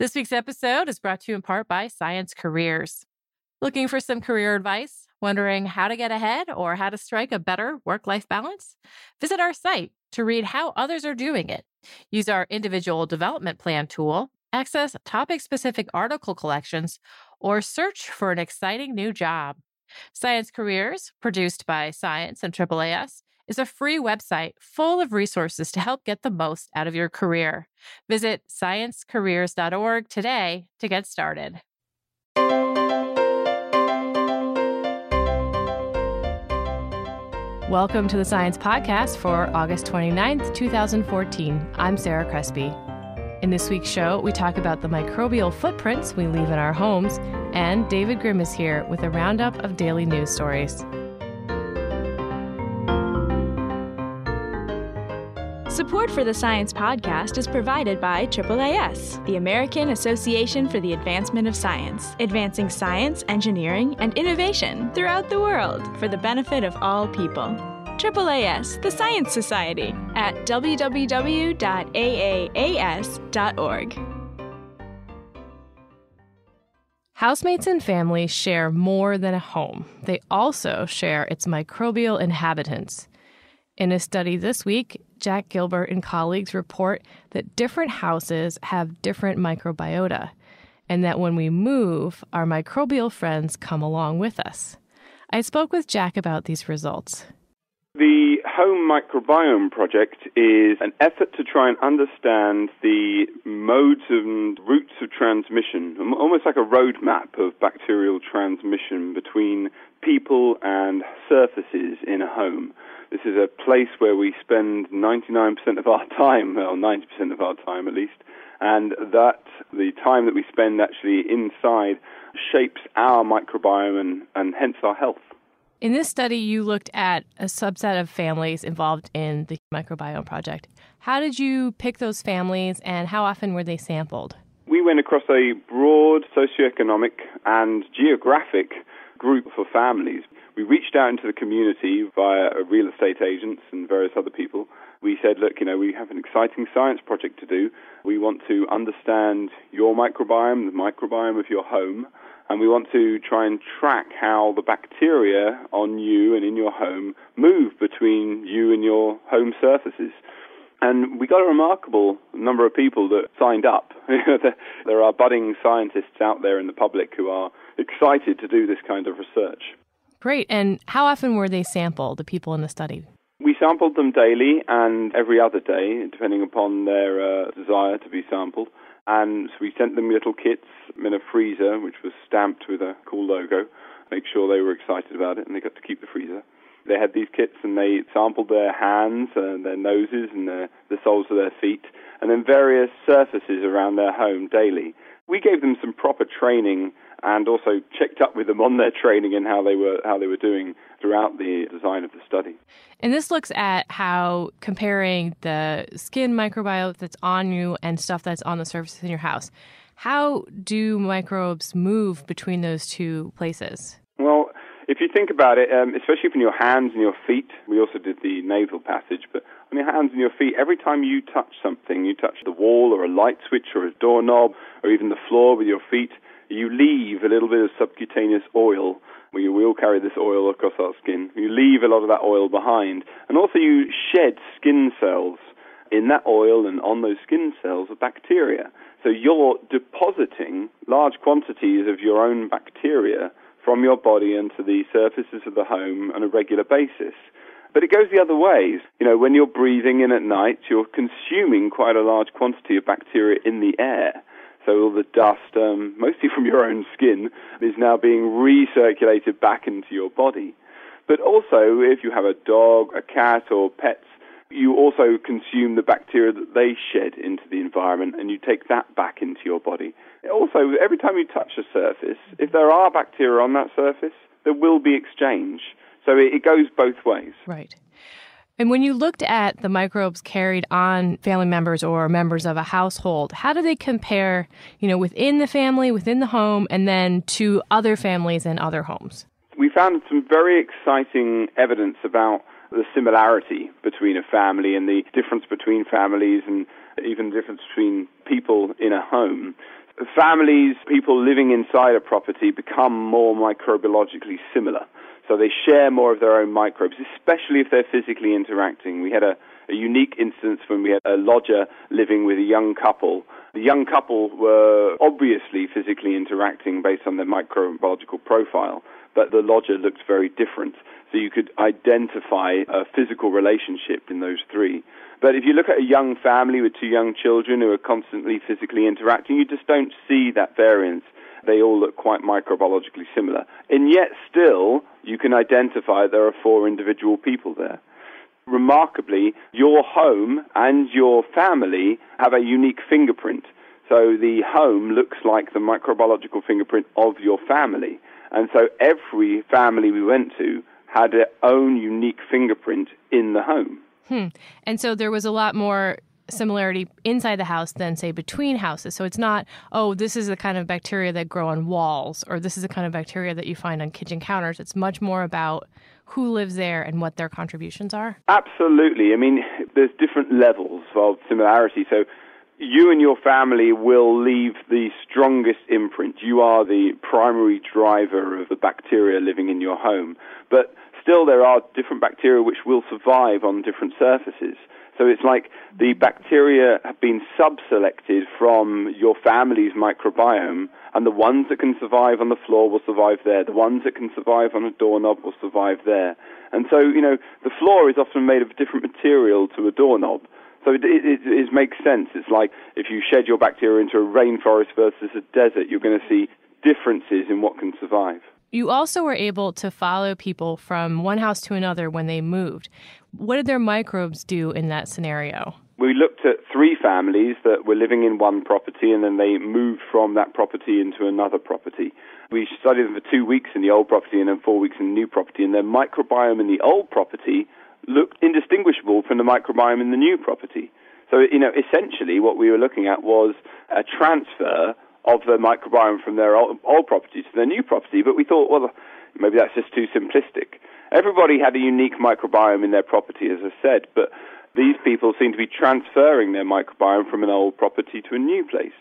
This week's episode is brought to you in part by Science Careers. Looking for some career advice? Wondering how to get ahead or how to strike a better work life balance? Visit our site to read how others are doing it. Use our individual development plan tool, access topic specific article collections, or search for an exciting new job. Science Careers, produced by Science and AAAS, is a free website full of resources to help get the most out of your career. Visit sciencecareers.org today to get started. Welcome to the Science Podcast for August 29th, 2014. I'm Sarah Crespi. In this week's show, we talk about the microbial footprints we leave in our homes, and David Grimm is here with a roundup of daily news stories. Support for the Science Podcast is provided by AAAS, the American Association for the Advancement of Science, advancing science, engineering, and innovation throughout the world for the benefit of all people. AAAS, the Science Society, at www.aaas.org. Housemates and families share more than a home. They also share its microbial inhabitants. In a study this week, Jack Gilbert and colleagues report that different houses have different microbiota, and that when we move, our microbial friends come along with us. I spoke with Jack about these results. The Home Microbiome Project is an effort to try and understand the modes and routes of transmission, almost like a roadmap of bacterial transmission between people and surfaces in a home. This is a place where we spend 99% of our time, or 90% of our time at least, and that the time that we spend actually inside shapes our microbiome and, and hence our health. In this study, you looked at a subset of families involved in the microbiome project. How did you pick those families and how often were they sampled? We went across a broad socioeconomic and geographic group for families. We reached out into the community via real estate agents and various other people. We said, look, you know, we have an exciting science project to do. We want to understand your microbiome, the microbiome of your home, and we want to try and track how the bacteria on you and in your home move between you and your home surfaces. And we got a remarkable number of people that signed up. there are budding scientists out there in the public who are excited to do this kind of research. Great. And how often were they sampled, the people in the study? We sampled them daily and every other day, depending upon their uh, desire to be sampled. And so we sent them little kits in a freezer, which was stamped with a cool logo, make sure they were excited about it and they got to keep the freezer. They had these kits and they sampled their hands and their noses and their, the soles of their feet and then various surfaces around their home daily. We gave them some proper training and also checked up with them on their training and how they were how they were doing throughout the design of the study. And this looks at how comparing the skin microbiome that's on you and stuff that's on the surfaces in your house. How do microbes move between those two places? If you think about it, um, especially from your hands and your feet, we also did the nasal passage, but on your hands and your feet, every time you touch something, you touch the wall or a light switch or a doorknob or even the floor with your feet, you leave a little bit of subcutaneous oil. We, all carry this oil across our skin. You leave a lot of that oil behind. And also you shed skin cells. in that oil and on those skin cells are bacteria. So you're depositing large quantities of your own bacteria from your body into the surfaces of the home on a regular basis. But it goes the other way. You know, when you're breathing in at night, you're consuming quite a large quantity of bacteria in the air. So all the dust, um, mostly from your own skin, is now being recirculated back into your body. But also, if you have a dog, a cat, or pets, you also consume the bacteria that they shed into the environment and you take that back into your body. Also, every time you touch a surface, if there are bacteria on that surface, there will be exchange. So it, it goes both ways. Right. And when you looked at the microbes carried on family members or members of a household, how do they compare, you know, within the family, within the home, and then to other families and other homes? We found some very exciting evidence about the similarity between a family and the difference between families and even the difference between people in a home. Families, people living inside a property become more microbiologically similar. So they share more of their own microbes, especially if they're physically interacting. We had a, a unique instance when we had a lodger living with a young couple. The young couple were obviously physically interacting based on their microbiological profile, but the lodger looked very different. So you could identify a physical relationship in those three. But if you look at a young family with two young children who are constantly physically interacting, you just don't see that variance they all look quite microbiologically similar. And yet, still, you can identify there are four individual people there. Remarkably, your home and your family have a unique fingerprint. So the home looks like the microbiological fingerprint of your family. And so every family we went to had their own unique fingerprint in the home. Hmm. And so there was a lot more similarity inside the house than say between houses. So it's not, oh, this is the kind of bacteria that grow on walls or this is the kind of bacteria that you find on kitchen counters. It's much more about who lives there and what their contributions are. Absolutely. I mean, there's different levels of similarity. So you and your family will leave the strongest imprint. You are the primary driver of the bacteria living in your home. But still, there are different bacteria which will survive on different surfaces. So it's like the bacteria have been sub-selected from your family's microbiome, and the ones that can survive on the floor will survive there. The ones that can survive on a doorknob will survive there. And so, you know, the floor is often made of different material to a doorknob. So it, it, it makes sense. It's like if you shed your bacteria into a rainforest versus a desert, you're going to see differences in what can survive. You also were able to follow people from one house to another when they moved. What did their microbes do in that scenario? We looked at three families that were living in one property and then they moved from that property into another property. We studied them for two weeks in the old property and then four weeks in the new property, and their microbiome in the old property looked indistinguishable from the microbiome in the new property. So, you know, essentially what we were looking at was a transfer of the microbiome from their old, old property to their new property, but we thought, well, maybe that's just too simplistic. Everybody had a unique microbiome in their property, as I said, but these people seem to be transferring their microbiome from an old property to a new place.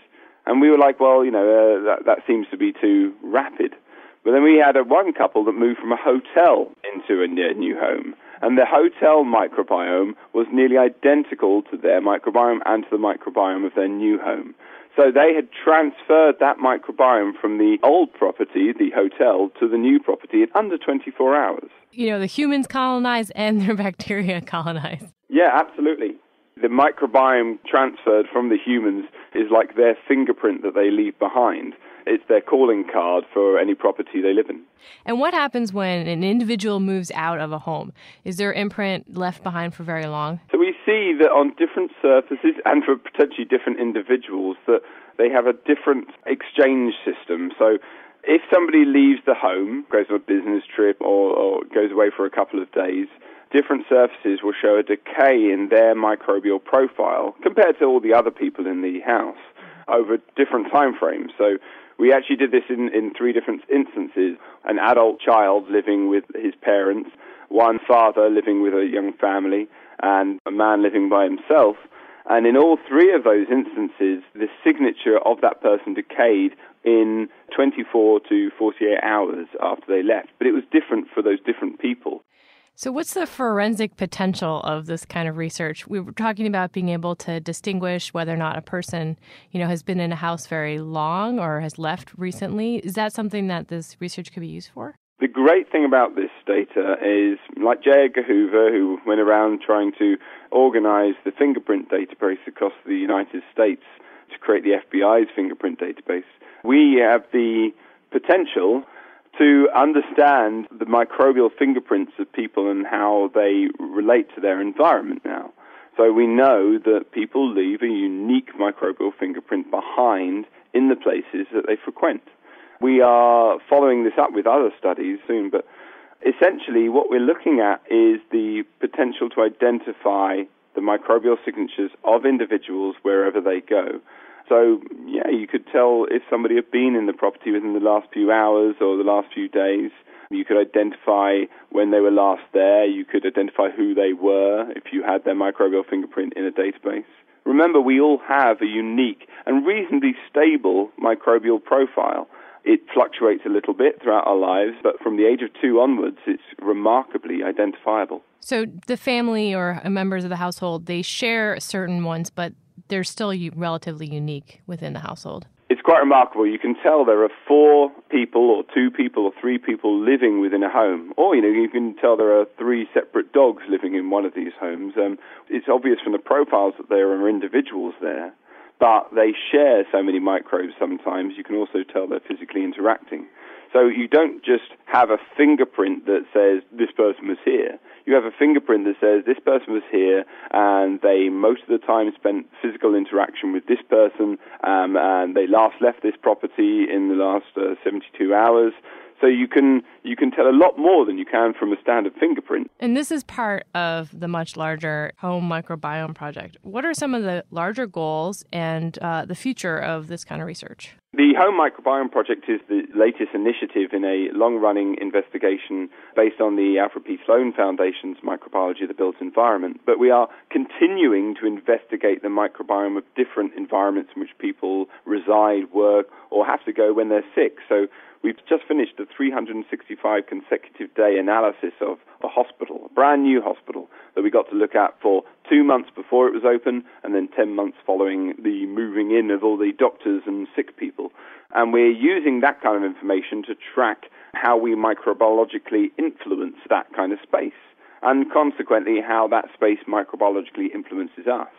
And we were like, well, you know, uh, that, that seems to be too rapid. But then we had a, one couple that moved from a hotel into a new home. And the hotel microbiome was nearly identical to their microbiome and to the microbiome of their new home. So they had transferred that microbiome from the old property, the hotel, to the new property in under 24 hours. You know, the humans colonize and their bacteria colonize. Yeah, absolutely. The microbiome transferred from the humans is like their fingerprint that they leave behind. It's their calling card for any property they live in. And what happens when an individual moves out of a home? Is their imprint left behind for very long? So we see that on different surfaces and for potentially different individuals that they have a different exchange system. So if somebody leaves the home, goes on a business trip or, or goes away for a couple of days, different surfaces will show a decay in their microbial profile compared to all the other people in the house over different time frames. So we actually did this in, in three different instances. An adult child living with his parents, one father living with a young family, and a man living by himself. And in all three of those instances, the signature of that person decayed in 24 to 48 hours after they left. But it was different for those different people. So, what's the forensic potential of this kind of research? We were talking about being able to distinguish whether or not a person, you know, has been in a house very long or has left recently. Is that something that this research could be used for? The great thing about this data is, like J. Edgar Hoover, who went around trying to organize the fingerprint database across the United States to create the FBI's fingerprint database, we have the potential to understand the microbial fingerprints of people and how they relate to their environment now. So we know that people leave a unique microbial fingerprint behind in the places that they frequent. We are following this up with other studies soon, but essentially what we're looking at is the potential to identify the microbial signatures of individuals wherever they go. So, yeah, you could tell if somebody had been in the property within the last few hours or the last few days. You could identify when they were last there. You could identify who they were if you had their microbial fingerprint in a database. Remember, we all have a unique and reasonably stable microbial profile. It fluctuates a little bit throughout our lives, but from the age of two onwards, it's remarkably identifiable. So the family or members of the household, they share certain ones, but they're still relatively unique within the household. It's quite remarkable. You can tell there are four people, or two people, or three people living within a home. Or, you know, you can tell there are three separate dogs living in one of these homes. Um, it's obvious from the profiles that there are individuals there, but they share so many microbes sometimes, you can also tell they're physically interacting. So you don't just have a fingerprint that says this person was here. You have a fingerprint that says this person was here and they most of the time spent physical interaction with this person um, and they last left this property in the last uh, 72 hours. So you can you can tell a lot more than you can from a standard fingerprint. And this is part of the much larger home microbiome project. What are some of the larger goals and uh, the future of this kind of research? The Home Microbiome Project is the latest initiative in a long running investigation based on the Alfred P. Sloan Foundation's Microbiology of the Built Environment. But we are continuing to investigate the microbiome of different environments in which people reside, work, or have to go when they're sick. So We've just finished a 365 consecutive day analysis of a hospital, a brand new hospital that we got to look at for two months before it was open and then 10 months following the moving in of all the doctors and sick people. And we're using that kind of information to track how we microbiologically influence that kind of space and consequently how that space microbiologically influences us.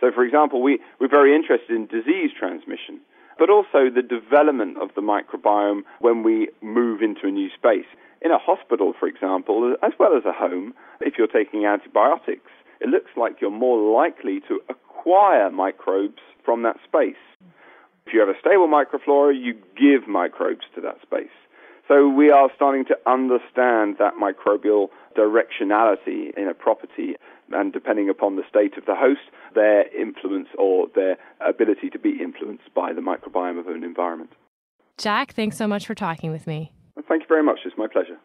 So, for example, we, we're very interested in disease transmission but also the development of the microbiome when we move into a new space. In a hospital, for example, as well as a home, if you're taking antibiotics, it looks like you're more likely to acquire microbes from that space. If you have a stable microflora, you give microbes to that space. So we are starting to understand that microbial directionality in a property, and depending upon the state of the host, their influence or their ability to be influenced by the microbiome of an environment. Jack, thanks so much for talking with me. Thank you very much. It's my pleasure.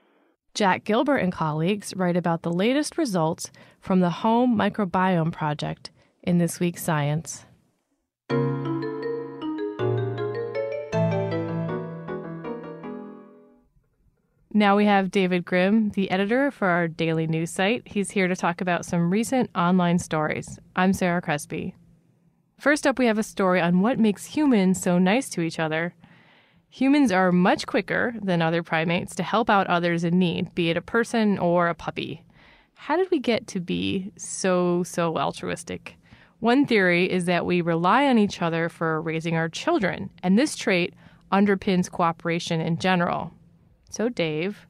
Jack Gilbert and colleagues write about the latest results from the Home Microbiome Project in this week's Science. Now we have David Grimm, the editor for our daily news site. He's here to talk about some recent online stories. I'm Sarah Crespi. First up, we have a story on what makes humans so nice to each other. Humans are much quicker than other primates to help out others in need, be it a person or a puppy. How did we get to be so, so altruistic? One theory is that we rely on each other for raising our children, and this trait underpins cooperation in general. So, Dave,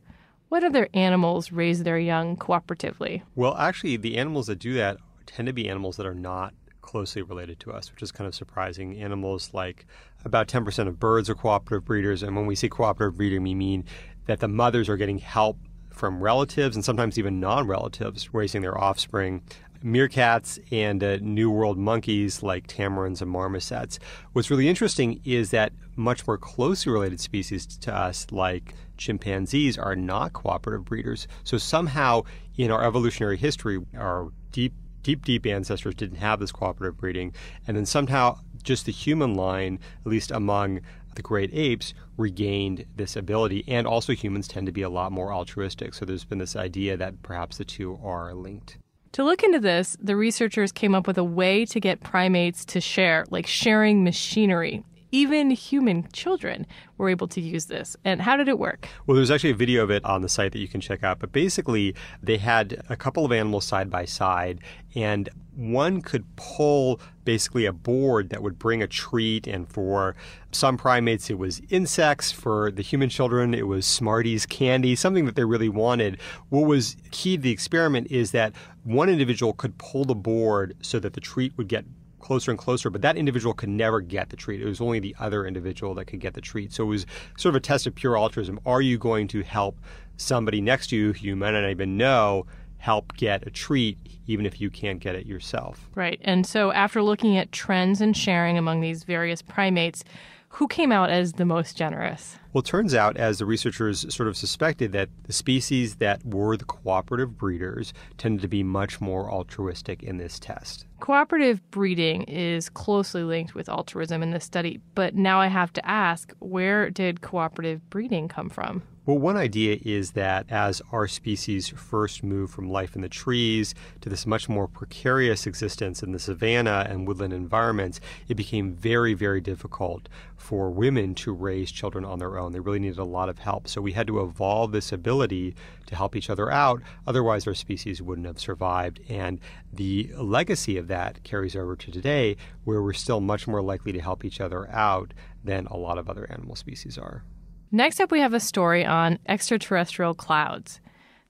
what other animals raise their young cooperatively? Well, actually, the animals that do that tend to be animals that are not closely related to us, which is kind of surprising. Animals like about 10% of birds are cooperative breeders. And when we say cooperative breeding, we mean that the mothers are getting help from relatives and sometimes even non relatives raising their offspring meerkats and uh, New World monkeys like tamarins and marmosets. What's really interesting is that much more closely related species to us, like chimpanzees, are not cooperative breeders. So somehow in our evolutionary history, our deep deep, deep ancestors didn't have this cooperative breeding. And then somehow just the human line, at least among the great apes regained this ability. And also, humans tend to be a lot more altruistic. So there's been this idea that perhaps the two are linked. To look into this, the researchers came up with a way to get primates to share, like sharing machinery. Even human children were able to use this. And how did it work? Well, there's actually a video of it on the site that you can check out. But basically, they had a couple of animals side by side, and one could pull basically a board that would bring a treat. And for some primates, it was insects. For the human children, it was Smarties candy, something that they really wanted. What was key to the experiment is that one individual could pull the board so that the treat would get closer and closer, but that individual could never get the treat. It was only the other individual that could get the treat. So it was sort of a test of pure altruism. Are you going to help somebody next to you who you might not even know help get a treat, even if you can't get it yourself? Right. And so after looking at trends in sharing among these various primates, who came out as the most generous? Well, it turns out, as the researchers sort of suspected, that the species that were the cooperative breeders tended to be much more altruistic in this test. Cooperative breeding is closely linked with altruism in this study, but now I have to ask where did cooperative breeding come from? Well, one idea is that as our species first moved from life in the trees to this much more precarious existence in the savanna and woodland environments, it became very, very difficult for women to raise children on their own. They really needed a lot of help. So we had to evolve this ability to help each other out. Otherwise, our species wouldn't have survived. And the legacy of that carries over to today, where we're still much more likely to help each other out than a lot of other animal species are. Next up, we have a story on extraterrestrial clouds.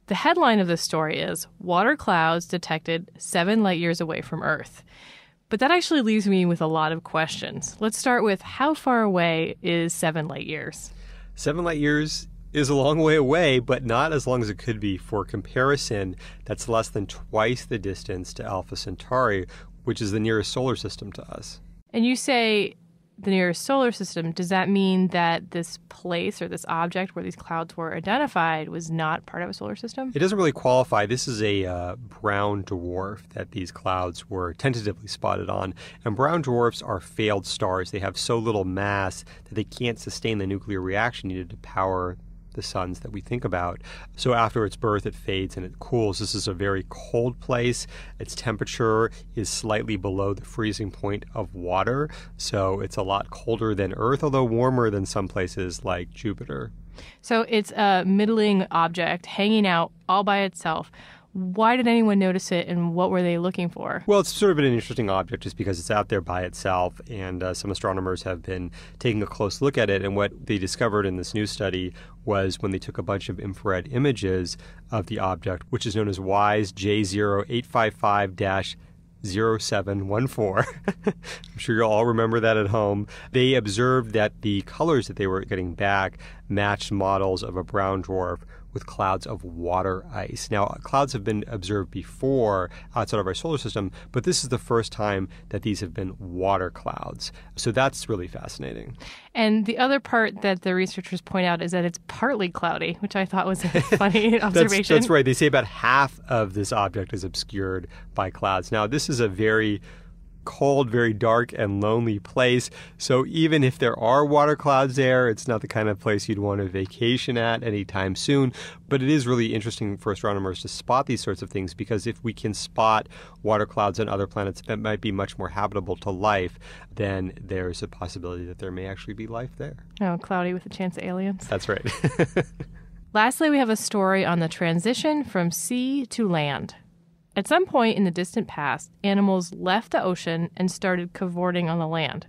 The headline of this story is Water Clouds Detected Seven Light Years Away from Earth. But that actually leaves me with a lot of questions. Let's start with how far away is seven light years? Seven light years is a long way away, but not as long as it could be. For comparison, that's less than twice the distance to Alpha Centauri, which is the nearest solar system to us. And you say the nearest solar system, does that mean that this place or this object where these clouds were identified was not part of a solar system? It doesn't really qualify. This is a uh, brown dwarf that these clouds were tentatively spotted on. And brown dwarfs are failed stars. They have so little mass that they can't sustain the nuclear reaction needed to power the suns that we think about. So after its birth, it fades and it cools. This is a very cold place. Its temperature is slightly below the freezing point of water, so it's a lot colder than Earth, although warmer than some places like Jupiter. So it's a middling object hanging out all by itself why did anyone notice it and what were they looking for? Well, it's sort of an interesting object just because it's out there by itself, and uh, some astronomers have been taking a close look at it. And what they discovered in this new study was when they took a bunch of infrared images of the object, which is known as WISE J0855 0714. I'm sure you'll all remember that at home. They observed that the colors that they were getting back matched models of a brown dwarf with clouds of water ice. Now, clouds have been observed before outside of our solar system, but this is the first time that these have been water clouds. So that's really fascinating. And the other part that the researchers point out is that it's partly cloudy, which I thought was a funny observation. That's, that's right. They say about half of this object is obscured by clouds. Now, this is a very cold, very dark, and lonely place. So even if there are water clouds there, it's not the kind of place you'd want to vacation at anytime soon. But it is really interesting for astronomers to spot these sorts of things because if we can spot water clouds on other planets that might be much more habitable to life, then there's a possibility that there may actually be life there. Oh, cloudy with a chance of aliens. That's right. Lastly, we have a story on the transition from sea to land. At some point in the distant past, animals left the ocean and started cavorting on the land.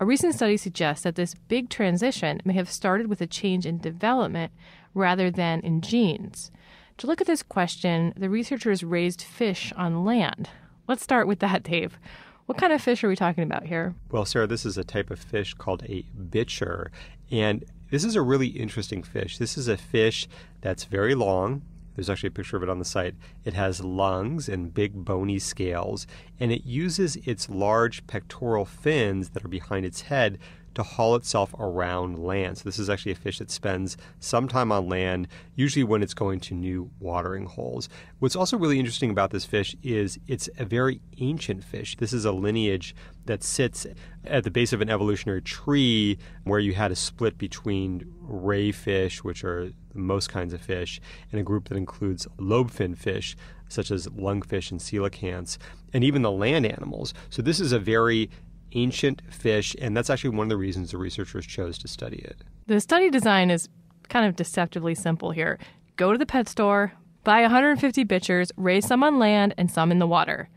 A recent study suggests that this big transition may have started with a change in development rather than in genes. To look at this question, the researchers raised fish on land. Let's start with that, Dave. What kind of fish are we talking about here? Well, Sarah, this is a type of fish called a bichir. And this is a really interesting fish. This is a fish that's very long. There's actually a picture of it on the site. It has lungs and big bony scales, and it uses its large pectoral fins that are behind its head to haul itself around land. So this is actually a fish that spends some time on land, usually when it's going to new watering holes. What's also really interesting about this fish is it's a very ancient fish. This is a lineage that sits at the base of an evolutionary tree where you had a split between ray fish, which are most kinds of fish, and a group that includes lobefin fish, such as lungfish and coelacanths, and even the land animals. So this is a very ancient fish, and that's actually one of the reasons the researchers chose to study it. The study design is kind of deceptively simple here. Go to the pet store, buy 150 bichirs, raise some on land and some in the water.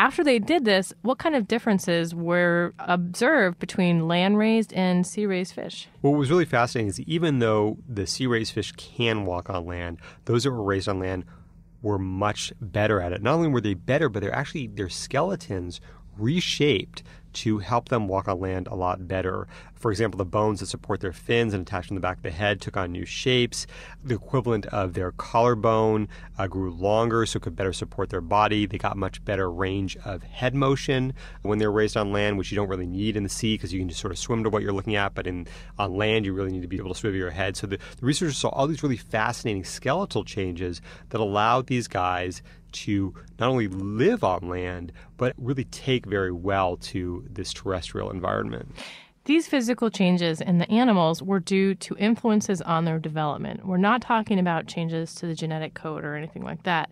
After they did this, what kind of differences were observed between land raised and sea raised fish? What was really fascinating is even though the sea raised fish can walk on land, those that were raised on land were much better at it. Not only were they better, but they're actually their skeletons reshaped to help them walk on land a lot better. For example, the bones that support their fins and attach on the back of the head took on new shapes. The equivalent of their collarbone uh, grew longer so it could better support their body. They got much better range of head motion when they're raised on land, which you don't really need in the sea because you can just sort of swim to what you're looking at. But in on land, you really need to be able to swivel your head. So the, the researchers saw all these really fascinating skeletal changes that allowed these guys to not only live on land, but really take very well to this terrestrial environment. These physical changes in the animals were due to influences on their development. We're not talking about changes to the genetic code or anything like that.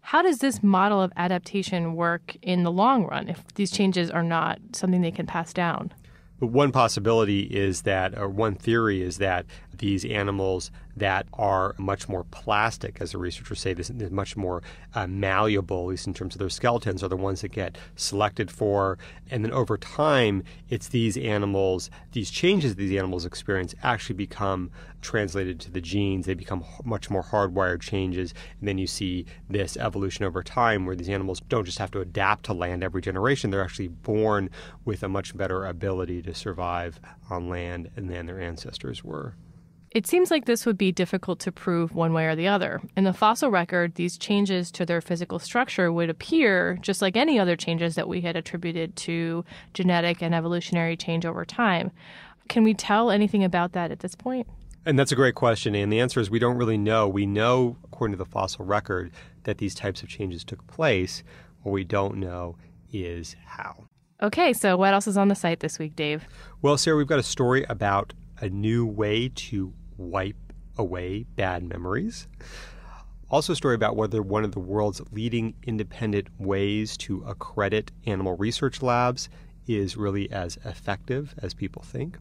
How does this model of adaptation work in the long run if these changes are not something they can pass down? One possibility is that, or one theory is that these animals that are much more plastic, as the researchers say, this is much more uh, malleable, at least in terms of their skeletons, are the ones that get selected for. And then over time, it's these animals, these changes these animals experience actually become translated to the genes. They become much more hardwired changes. And then you see this evolution over time where these animals don't just have to adapt to land every generation, they're actually born with a much better ability to survive on land than their ancestors were. It seems like this would be difficult to prove one way or the other. In the fossil record, these changes to their physical structure would appear just like any other changes that we had attributed to genetic and evolutionary change over time. Can we tell anything about that at this point? And that's a great question. And the answer is we don't really know. We know, according to the fossil record, that these types of changes took place. What we don't know is how. Okay, so what else is on the site this week, Dave? Well, Sarah, we've got a story about a new way to wipe away bad memories. Also, a story about whether one of the world's leading independent ways to accredit animal research labs is really as effective as people think.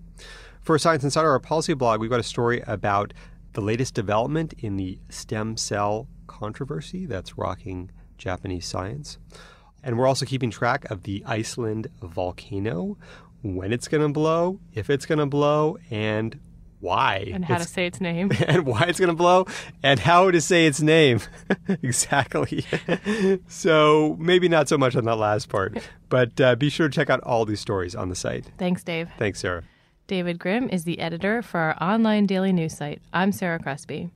For Science Insider, our policy blog, we've got a story about the latest development in the stem cell controversy that's rocking Japanese science. And we're also keeping track of the Iceland volcano, when it's going to blow, if it's going to blow, and why and how to say its name. and why it's going to blow and how to say its name. Exactly. So maybe not so much on that last part but uh, be sure to check out all these stories on the site. Thanks dave. Thanks sarah. David grimm is the editor for our online daily news site. I'm sarah crespi.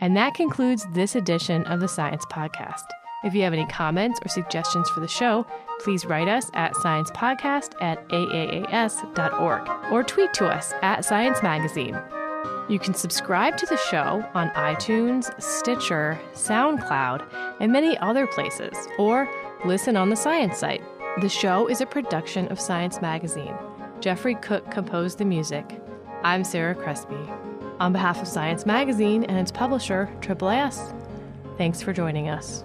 And that concludes this edition of the science podcast if you have any comments or suggestions for the show, please write us at sciencepodcast at aaas.org or tweet to us at Science Magazine. You can subscribe to the show on iTunes, Stitcher, SoundCloud, and many other places, or listen on the Science site. The show is a production of Science Magazine. Jeffrey Cook composed the music. I'm Sarah Crespi. On behalf of Science Magazine and its publisher, AAAS, thanks for joining us.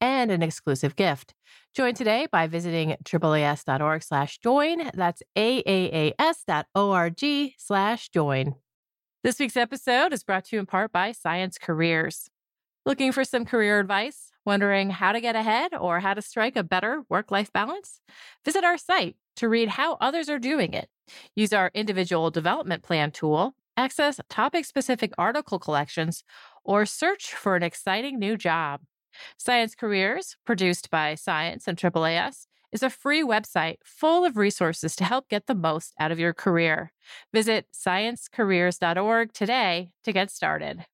and an exclusive gift. Join today by visiting AAAS.org slash join. That's AAAS.org slash join. This week's episode is brought to you in part by Science Careers. Looking for some career advice? Wondering how to get ahead or how to strike a better work life balance? Visit our site to read how others are doing it. Use our individual development plan tool, access topic specific article collections, or search for an exciting new job. Science Careers, produced by Science and AAAS, is a free website full of resources to help get the most out of your career. Visit sciencecareers.org today to get started.